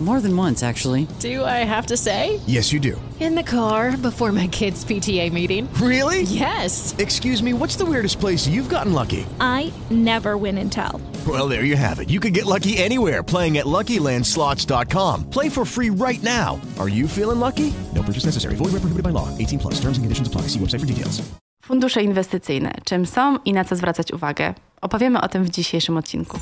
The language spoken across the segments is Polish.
More than once, actually. Do I have to say? Yes, you do. In the car before my kids' PTA meeting. Really? Yes. Excuse me, what's the weirdest place you've gotten lucky? I never win and tell. Well, there you have it. You can get lucky anywhere playing at LuckyLandSlots.com. Play for free right now. Are you feeling lucky? No purchase necessary. Void where prohibited by law. 18 plus. Terms and conditions apply. See website for details. Fundusze inwestycyjne. Czym są i na co zwracać uwagę? Opowiemy o tym w dzisiejszym odcinku.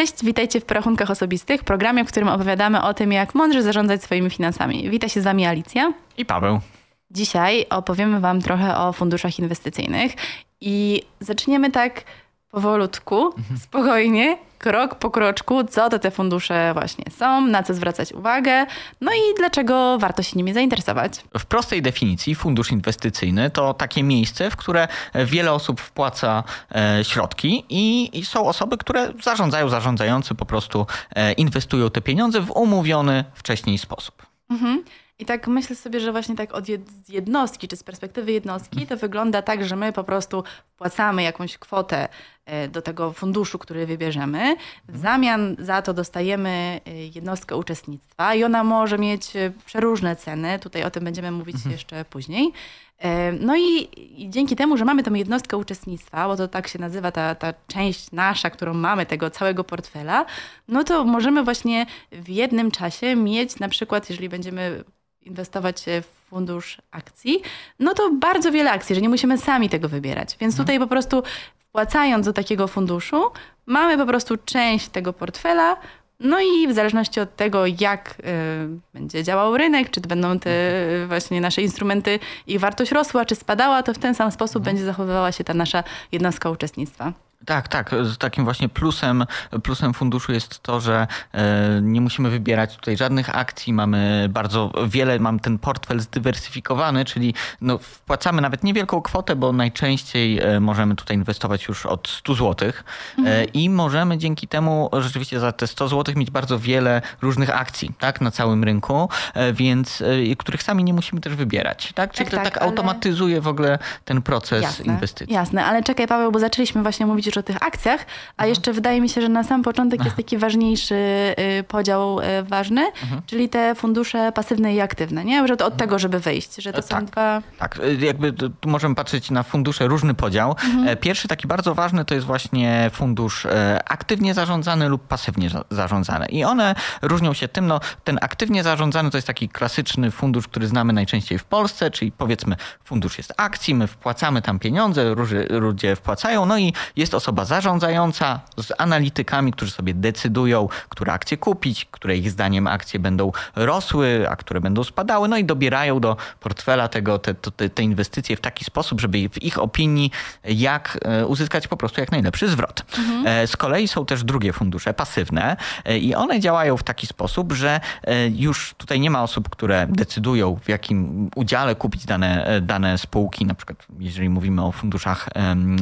Cześć, witajcie w Porachunkach Osobistych, programie, w którym opowiadamy o tym, jak mądrze zarządzać swoimi finansami. Wita się z Wami Alicja. I Paweł. Dzisiaj opowiemy Wam trochę o funduszach inwestycyjnych i zaczniemy tak powolutku, spokojnie, krok po kroczku, co to te fundusze właśnie są, na co zwracać uwagę, no i dlaczego warto się nimi zainteresować. W prostej definicji fundusz inwestycyjny to takie miejsce, w które wiele osób wpłaca e, środki i, i są osoby, które zarządzają, zarządzający po prostu e, inwestują te pieniądze w umówiony wcześniej sposób. Mhm. I tak myślę sobie, że właśnie tak od jednostki, czy z perspektywy jednostki, to wygląda tak, że my po prostu wpłacamy jakąś kwotę e, do tego funduszu, który wybierzemy. W zamian za to dostajemy e, jednostkę uczestnictwa i ona może mieć e, przeróżne ceny. Tutaj o tym będziemy mówić jeszcze później. E, No i, i dzięki temu, że mamy tą jednostkę uczestnictwa, bo to tak się nazywa ta, ta część nasza, którą mamy, tego całego portfela, no to możemy właśnie w jednym czasie mieć na przykład, jeżeli będziemy inwestować w fundusz akcji, no to bardzo wiele akcji, że nie musimy sami tego wybierać. Więc tutaj po prostu wpłacając do takiego funduszu, mamy po prostu część tego portfela, no i w zależności od tego, jak y, będzie działał rynek, czy będą te y, właśnie nasze instrumenty, ich wartość rosła, czy spadała, to w ten sam sposób będzie zachowywała się ta nasza jednostka uczestnictwa. Tak, tak. Takim właśnie plusem, plusem funduszu jest to, że e, nie musimy wybierać tutaj żadnych akcji. Mamy bardzo wiele, mam ten portfel zdywersyfikowany, czyli no, wpłacamy nawet niewielką kwotę, bo najczęściej e, możemy tutaj inwestować już od 100 zł e, i możemy dzięki temu rzeczywiście za te 100 zł mieć bardzo wiele różnych akcji tak, na całym rynku, więc których sami nie musimy też wybierać. Tak? Czyli Tak, to tak, tak ale- automatyzuje w ogóle ten proces inwestycji. Jasne, ale czekaj Paweł, bo zaczęliśmy właśnie mówić już o tych akcjach, a jeszcze wydaje mi się, że na sam początek jest taki ważniejszy y, podział y, ważny, czyli te fundusze pasywne i aktywne, nie? Że to od tego, żeby wyjść, że to są tak. dwa... Tak, y, jakby tu możemy patrzeć na fundusze, różny podział. E, Pierwszy taki bardzo ważny to jest właśnie fundusz e, aktywnie zarządzany lub pasywnie za- zarządzany. I one różnią się tym, no ten aktywnie zarządzany to jest taki klasyczny fundusz, który znamy najczęściej w Polsce, czyli powiedzmy fundusz jest akcji, my wpłacamy tam pieniądze, ludzie wpłacają, no i jest osoba zarządzająca z analitykami, którzy sobie decydują, które akcje kupić, które ich zdaniem akcje będą rosły, a które będą spadały, no i dobierają do portfela tego, te, te, te inwestycje w taki sposób, żeby w ich opinii jak e, uzyskać po prostu jak najlepszy zwrot. E, Z kolei są też drugie fundusze pasywne e, i one działają w taki sposób, że już tutaj nie ma osób, które decydują w jakim udziale kupić dane, dane spółki, na przykład jeżeli mówimy o funduszach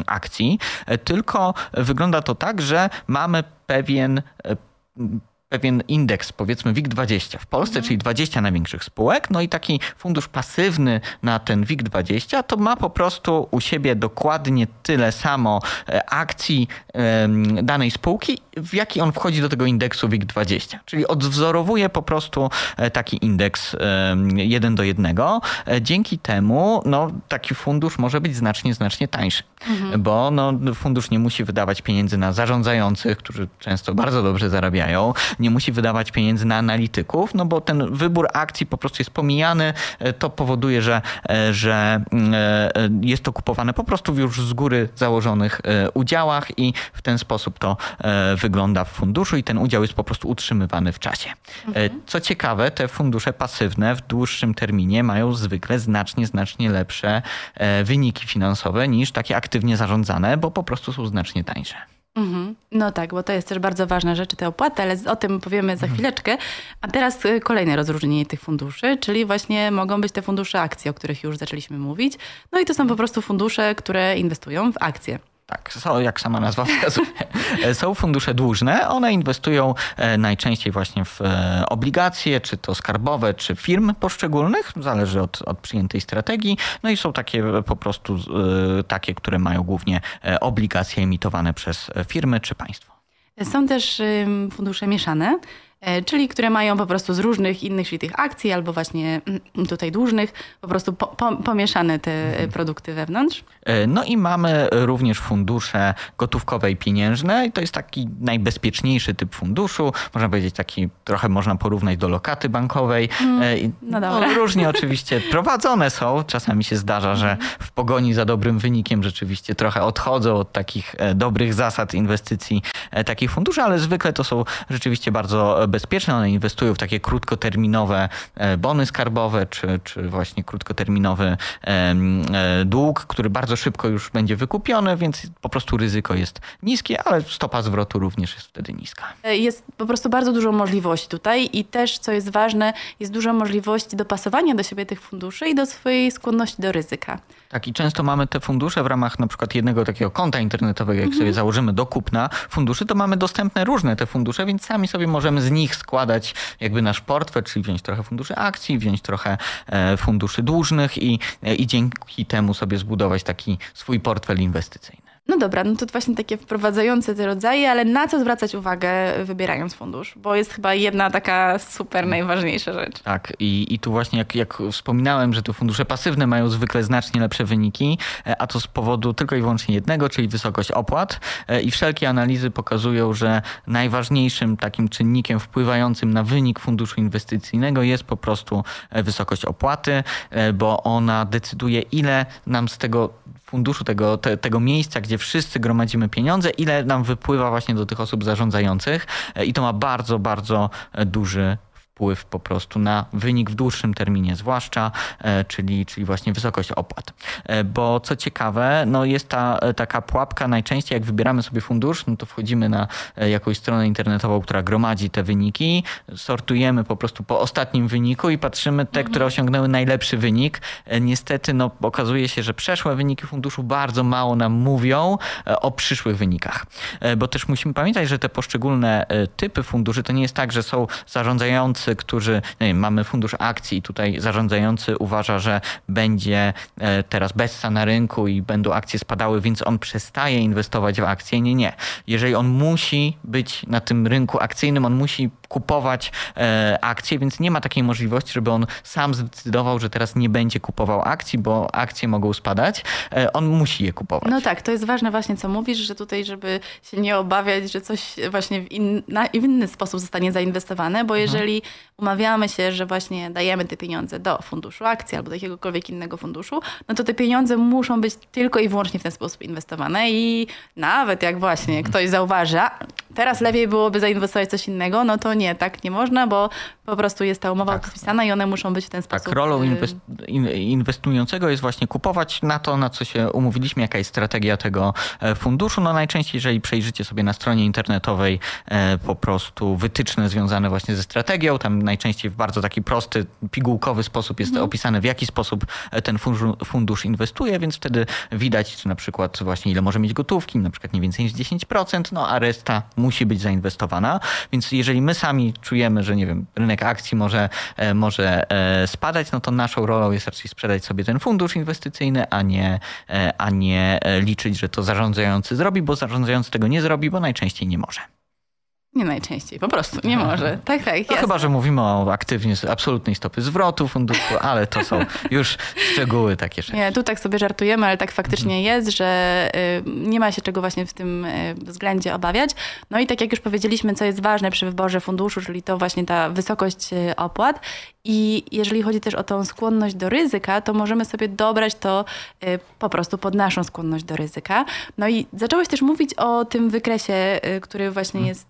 akcji, e, tylko wygląda to tak, że mamy pewien e, pewien indeks, powiedzmy WIG20 w Polsce, czyli 20 największych spółek, no i taki fundusz pasywny na ten WIG20 to ma po prostu u siebie dokładnie tyle samo e, akcji danej spółki, w jaki on wchodzi do tego indeksu WIG20, czyli odwzorowuje po prostu e, taki indeks jeden do jednego. E, Dzięki temu no, taki fundusz może być znacznie, znacznie tańszy, bo no, fundusz nie musi wydawać pieniędzy na zarządzających, którzy często bardzo dobrze zarabiają, nie musi wydawać pieniędzy na analityków, no bo ten wybór akcji po prostu jest pomijany. E, To powoduje, że, e, że e, jest to kupowane po prostu w już z góry założonych udziałach i w ten sposób to wygląda w funduszu i ten udział jest po prostu utrzymywany w czasie. E, Co ciekawe, te fundusze pasywne w dłuższym terminie mają zwykle znacznie, znacznie lepsze wyniki finansowe niż takie aktywnie zarządzane, bo po prostu są znacznie tańsze. Mhm. No tak, bo to jest też bardzo ważna rzecz, te opłaty, ale o tym powiemy za chwileczkę. A teraz y, kolejne rozróżnienie tych funduszy, czyli właśnie mogą być te fundusze akcji, o których już zaczęliśmy mówić. No i to są po prostu fundusze, które inwestują w akcje. Tak, są, jak sama nazwa wskazuje. Są fundusze dłużne. One inwestują e, najczęściej właśnie w e, obligacje, czy to skarbowe, czy firm poszczególnych. Zależy od, od przyjętej strategii. No i są takie po prostu e, takie, które mają głównie obligacje emitowane przez firmy czy państwo. Są też fundusze mieszane. E, czyli które mają po prostu z różnych innych, czyli tych akcji albo właśnie mm, tutaj dłużnych, po prostu po, po, pomieszane te mhm. produkty wewnątrz. E, no i mamy również fundusze gotówkowe i pieniężne i to jest taki najbezpieczniejszy typ funduszu. Można powiedzieć taki, trochę można porównać do lokaty bankowej. Mm, no dobra. No, różnie oczywiście prowadzone są. Czasami się zdarza, że mhm. w pogoni za dobrym wynikiem rzeczywiście trochę odchodzą od takich dobrych zasad inwestycji takich funduszy, ale zwykle to są rzeczywiście bardzo bezpieczne. One inwestują w takie krótkoterminowe e, bony skarbowe, czy, czy właśnie krótkoterminowy e, dług, który bardzo szybko już będzie wykupiony, więc po prostu ryzyko jest niskie, ale stopa zwrotu również jest wtedy niska. E, jest po prostu bardzo dużo możliwości tutaj i też, co jest ważne, jest dużo możliwości dopasowania do siebie tych funduszy i do swojej skłonności do ryzyka. Tak, i często mamy te fundusze w ramach na przykład jednego takiego konta internetowego, jak mhm. sobie założymy do kupna funduszy, to mamy dostępne różne te fundusze, więc sami sobie możemy z nich składać jakby nasz portfel, czyli wziąć trochę funduszy akcji, wziąć trochę e, funduszy dłużnych i, e, i dzięki temu sobie zbudować taki swój portfel inwestycyjny. No dobra, no to właśnie takie wprowadzające te rodzaje, ale na co zwracać uwagę wybierając fundusz? Bo jest chyba jedna taka super najważniejsza rzecz. Tak i, i tu właśnie jak, jak wspominałem, że te fundusze pasywne mają zwykle znacznie lepsze wyniki, e, a to z powodu tylko i wyłącznie jednego, czyli wysokość opłat e, i wszelkie analizy pokazują, że najważniejszym takim czynnikiem wpływającym na wynik funduszu inwestycyjnego jest po prostu e, wysokość opłaty, bo ona decyduje ile nam z tego funduszu, tego, te, tego miejsca, gdzie wszyscy gromadzimy pieniądze, ile nam wypływa właśnie do tych osób zarządzających. E, i to ma bardzo, bardzo e, duży wpływ po prostu na wynik w dłuższym terminie, zwłaszcza, e, czyli, czyli właśnie wysokość opłat. E, bo co ciekawe, no jest ta e, taka pułapka najczęściej, jak wybieramy sobie fundusz, no to wchodzimy na jakąś stronę internetową, która gromadzi te wyniki, sortujemy po prostu po ostatnim wyniku i patrzymy te, które mhm. osiągnęły najlepszy wynik. Niestety no, okazuje się, że przeszłe wyniki funduszu bardzo mało nam mówią o przyszłych wynikach. Bo też musimy pamiętać, że te poszczególne typy funduszy to nie jest tak, że są zarządzający którzy, wiem, mamy fundusz akcji tutaj zarządzający uważa, że będzie e, teraz bessa na rynku i będą akcje spadały, więc on przestaje inwestować w akcje. Nie, nie. Jeżeli on musi być na tym rynku akcyjnym, on musi kupować e, akcje, więc nie ma takiej możliwości, żeby on sam zdecydował, że teraz nie będzie kupował akcji, bo akcje mogą spadać. E, on musi je kupować. No tak, to jest ważne właśnie, co mówisz, że tutaj, żeby się nie obawiać, że coś właśnie w, in, w inny sposób zostanie zainwestowane, bo mhm. Umawiamy się, że właśnie dajemy te pieniądze do funduszu akcji albo do jakiegokolwiek innego funduszu, no to te pieniądze muszą być tylko i wyłącznie w ten sposób inwestowane i nawet jak właśnie ktoś zauważa, teraz lepiej byłoby zainwestować coś innego, no to nie, tak nie można, bo po prostu jest ta umowa tak. podpisana i one muszą być w ten sposób. Tak, rolą y, inwestującego jest właśnie kupować na to, na co się umówiliśmy, jaka jest strategia tego e, funduszu. No najczęściej, jeżeli przejrzycie sobie na stronie internetowej e, po prostu wytyczne związane właśnie ze strategią, tam najczęściej w bardzo taki prosty, pigułkowy sposób jest mhm. opisane, w jaki sposób e, ten fundusz inwestuje, więc wtedy widać, czy na przykład właśnie ile może mieć gotówki, na przykład nie więcej niż 10%, no a reszta musi być zainwestowana. Więc jeżeli my sami czujemy, że nie wiem, rynek akcji może, e, może e, spadać, no to naszą rolą jest raczej sprzedać sobie ten fundusz inwestycyjny, a nie, a nie liczyć, że to zarządzający zrobi, bo zarządzający tego nie zrobi, bo najczęściej nie może. Nie najczęściej, po prostu nie może. Tak, tak. No chyba, że mówimy o aktywnie absolutnej stopy zwrotu funduszu, ale to są już szczegóły takie rzeczy. Nie, tu tak sobie żartujemy, ale tak faktycznie mhm. jest, że y, nie ma się czego właśnie w tym y, względzie obawiać. No i tak jak już powiedzieliśmy, co jest ważne przy wyborze funduszu, czyli to właśnie ta wysokość y, opłat. I jeżeli chodzi też o tą skłonność do ryzyka, to możemy sobie dobrać to po prostu pod naszą skłonność do ryzyka. No i zacząłeś też mówić o tym wykresie, który właśnie mhm. jest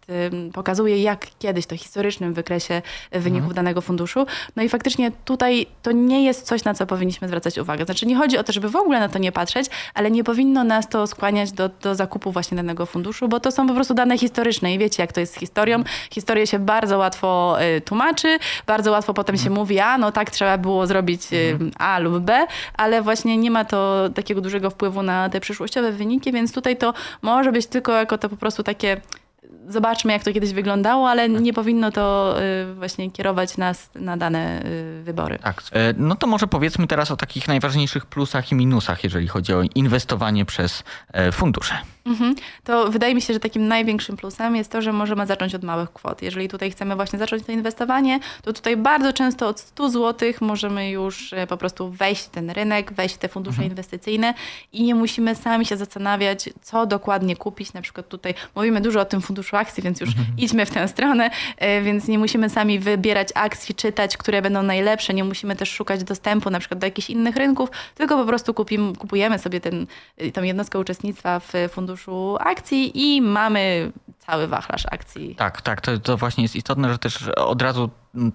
pokazuje, jak kiedyś to historycznym wykresie wyników danego funduszu. No i faktycznie tutaj to nie jest coś, na co powinniśmy zwracać uwagę. Znaczy nie chodzi o to, żeby w ogóle na to nie patrzeć, ale nie powinno nas to skłaniać do, do zakupu właśnie danego funduszu, bo to są po prostu dane historyczne i wiecie, jak to jest z historią. Historię się bardzo łatwo y, tłumaczy, bardzo łatwo potem się mówi, a no tak trzeba było zrobić y, A lub B, ale właśnie nie ma to takiego dużego wpływu na te przyszłościowe wyniki, więc tutaj to może być tylko jako to po prostu takie zobaczmy, jak to kiedyś wyglądało, ale nie powinno to y, właśnie kierować nas na dane y, wybory. Tak. E, No to może powiedzmy teraz o takich najważniejszych plusach i minusach, jeżeli chodzi o inwestowanie przez e, fundusze. Mhm. To wydaje mi się, że takim największym plusem jest to, że możemy zacząć od małych kwot. Jeżeli tutaj chcemy właśnie zacząć to inwestowanie, to tutaj bardzo często od 100 zł możemy już e, po prostu wejść w ten rynek, wejść w te fundusze inwestycyjne i nie musimy sami się zastanawiać, co dokładnie kupić. Na przykład tutaj mówimy dużo o tym funduszu akcji, więc już idźmy w tę stronę, e, więc nie musimy sami wybierać akcji, czytać, które będą najlepsze, nie musimy też szukać dostępu na przykład do jakichś innych rynków, tylko po prostu kupujemy sobie ten, tą jednostkę uczestnictwa w funduszu akcji i mamy cały wachlarz akcji. Tak, tak, to, to właśnie jest istotne, że też od razu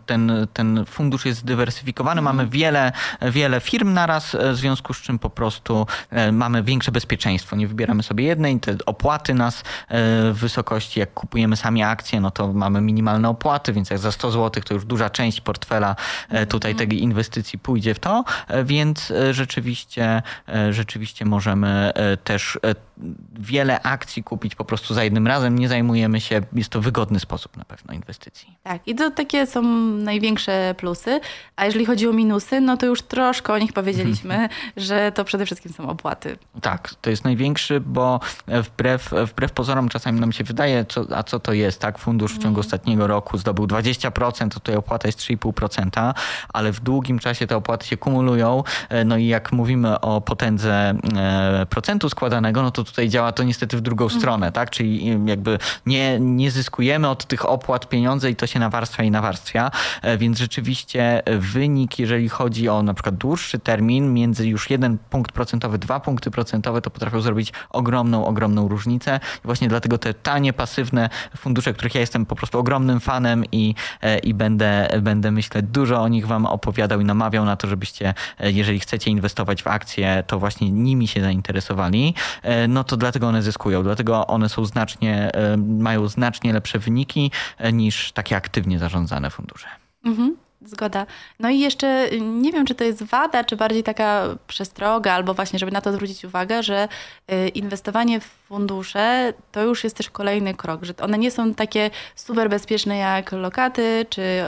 ten, ten fundusz jest zdywersyfikowany. Mamy wiele, wiele firm naraz, e, w związku z czym po prostu e, mamy większe bezpieczeństwo. Nie wybieramy sobie jednej, te opłaty nas e, w wysokości, jak kupujemy sami akcje, no to mamy minimalne opłaty, więc jak za 100 zł to już duża część portfela e, tutaj tej inwestycji pójdzie w to, więc rzeczywiście, rzeczywiście możemy też wiele akcji kupić po prostu za jednym razem. Nie zajmujemy się, jest to wygodny sposób na pewno inwestycji. Tak, i to takie są największe plusy. A jeżeli chodzi o minusy, no to już troszkę o nich powiedzieliśmy, że to przede wszystkim są opłaty. Tak, to jest największy, bo wbrew, wbrew pozorom czasami nam się wydaje, co, a co to jest, tak? Fundusz w ciągu ostatniego roku zdobył 20%, to tutaj opłata jest 3,5%, ale w długim czasie te opłaty się kumulują. E, No i jak mówimy o potędze e, procentu składanego, no to tutaj działa to niestety w drugą stronę, tak? Czyli jakby nie, nie zyskujemy od tych opłat pieniądze i to się nawarstwia i nawarstwia, E, więc rzeczywiście wynik, jeżeli chodzi o na przykład dłuższy termin, między już jeden punkt procentowy, dwa punkty procentowe, to potrafią zrobić ogromną, ogromną różnicę. I właśnie dlatego te tanie, pasywne fundusze, których ja jestem po prostu ogromnym fanem i, e, i będę, będę, myślę, dużo o nich wam opowiadał i namawiał na to, żebyście, e, jeżeli chcecie inwestować w akcje, to właśnie nimi się zainteresowali, e, no to dlatego one zyskują. Dlatego one są znacznie, e, mają znacznie lepsze wyniki e, niż takie aktywnie zarządzane fundusze. Mhm, zgoda. No i jeszcze y, nie wiem, czy to jest wada, czy bardziej taka przestroga, albo właśnie, żeby na to zwrócić uwagę, że y, inwestowanie w fundusze to już jest też kolejny krok, że one nie są takie super bezpieczne jak lokaty czy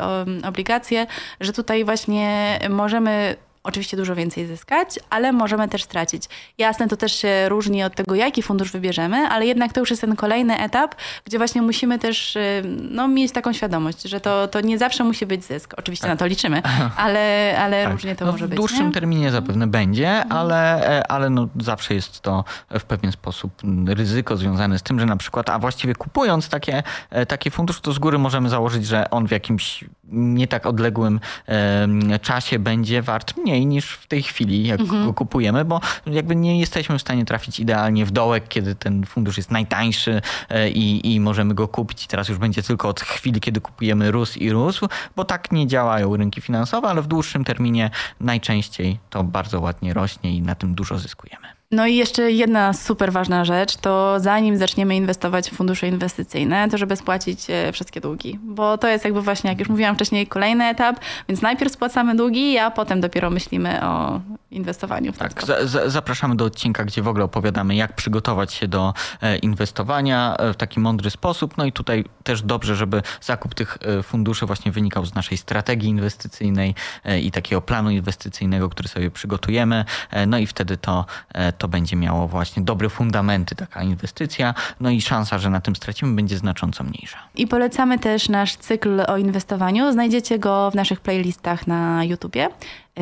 obligacje, że tutaj właśnie możemy oczywiście dużo więcej zyskać, ale możemy też stracić. Jasne, to też się różni od tego, jaki fundusz wybierzemy, ale jednak to już jest ten kolejny etap, gdzie właśnie musimy też y, no, mieć taką świadomość, że to, to nie zawsze musi być zysk. Oczywiście na to liczymy, ale, ale Tak. różnie to No, może w być. dłuższym nie? Mhm. terminie zapewne będzie, ale, e, ale no zawsze jest to w pewien sposób ryzyko związane z tym, że na przykład, a właściwie kupując takie, e, taki fundusz, to z góry możemy założyć, że on w jakimś nie tak odległym em, czasie będzie wart mniej niż w tej chwili, jak Mhm. go kupujemy, bo jakby nie jesteśmy w stanie trafić idealnie w dołek, kiedy ten fundusz jest najtańszy e, i, i możemy go kupić teraz już będzie tylko od chwili, kiedy kupujemy rósł i rósł, bo tak nie działają rynki finansowe, ale w dłuższym terminie najczęściej to bardzo ładnie rośnie i na tym dużo zyskujemy. No i jeszcze jedna super ważna rzecz, to zanim zaczniemy inwestować w fundusze inwestycyjne, to żeby spłacić e, wszystkie długi. Bo to jest jakby właśnie, jak już mówiłam wcześniej, kolejny etap, więc najpierw spłacamy długi, a potem dopiero myślimy o inwestowaniu w Tak, to. za, za, zapraszamy do odcinka, gdzie w ogóle opowiadamy, jak przygotować się do e, inwestowania e, w taki mądry sposób. No i tutaj też dobrze, żeby zakup tych funduszy właśnie wynikał z naszej strategii inwestycyjnej i takiego planu inwestycyjnego, który sobie przygotujemy. No i wtedy to, e, to będzie miało właśnie dobre fundamenty, taka inwestycja. No i szansa, że na tym stracimy, będzie znacząco mniejsza. I polecamy też nasz cykl o inwestowaniu. Znajdziecie go w naszych playlistach na YouTubie.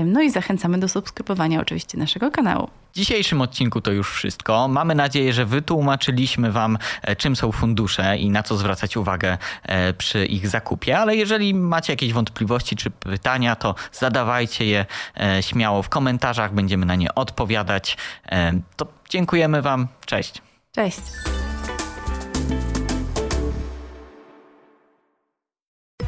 No i zachęcamy do subskrybowania oczywiście naszego kanału. W dzisiejszym odcinku to już wszystko. Mamy nadzieję, że wytłumaczyliśmy Wam, e, czym są fundusze i na co zwracać uwagę e, przy ich zakupie. Ale jeżeli macie jakieś wątpliwości czy pytania, to zadawajcie je e, śmiało w komentarzach, będziemy na nie odpowiadać. To dziękujemy Wam. Cześć. Cześć!